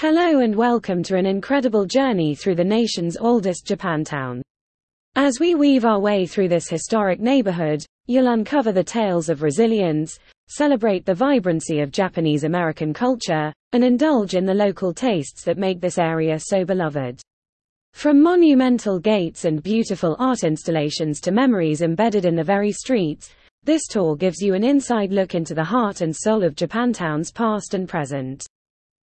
Hello and welcome to an incredible journey through the nation's oldest Japantown. As we weave our way through this historic neighborhood, you'll uncover the tales of resilience, celebrate the vibrancy of Japanese American culture, and indulge in the local tastes that make this area so beloved. From monumental gates and beautiful art installations to memories embedded in the very streets, this tour gives you an inside look into the heart and soul of Japantown's past and present.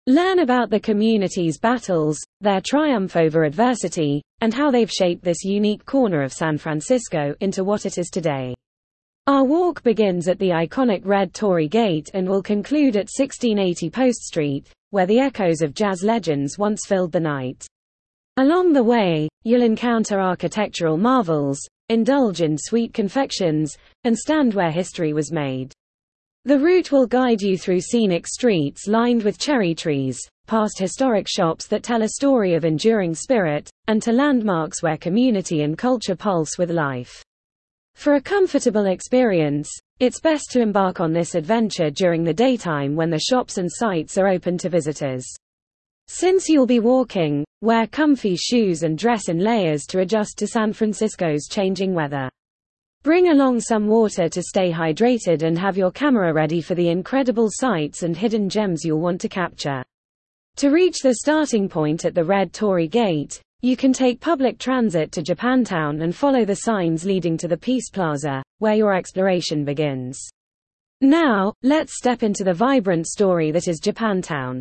Learn about the community's battles, their triumph over adversity, and how they've shaped this unique corner of San Francisco into what it is today. Our walk begins at the iconic Red Torii Gate and will conclude at 1680 Post Street, where the echoes of jazz legends once filled the night. Along the way, you'll encounter architectural marvels, indulge in sweet confections, and stand where history was made. The route will guide you through scenic streets lined with cherry trees, past historic shops that tell a story of enduring spirit, and to landmarks where community and culture pulse with life. For a comfortable experience, it's best to embark on this adventure during the daytime when the shops and sites are open to visitors. Since you'll be walking, wear comfy shoes and dress in layers to adjust to San Francisco's changing weather. Bring along some water to stay hydrated and have your camera ready for the incredible sights and hidden gems you'll want to capture. To reach the starting point at the Red Torii Gate, you can take public transit to Japantown and follow the signs leading to the Peace Plaza, where your exploration begins. Now, let's step into the vibrant story that is Japantown.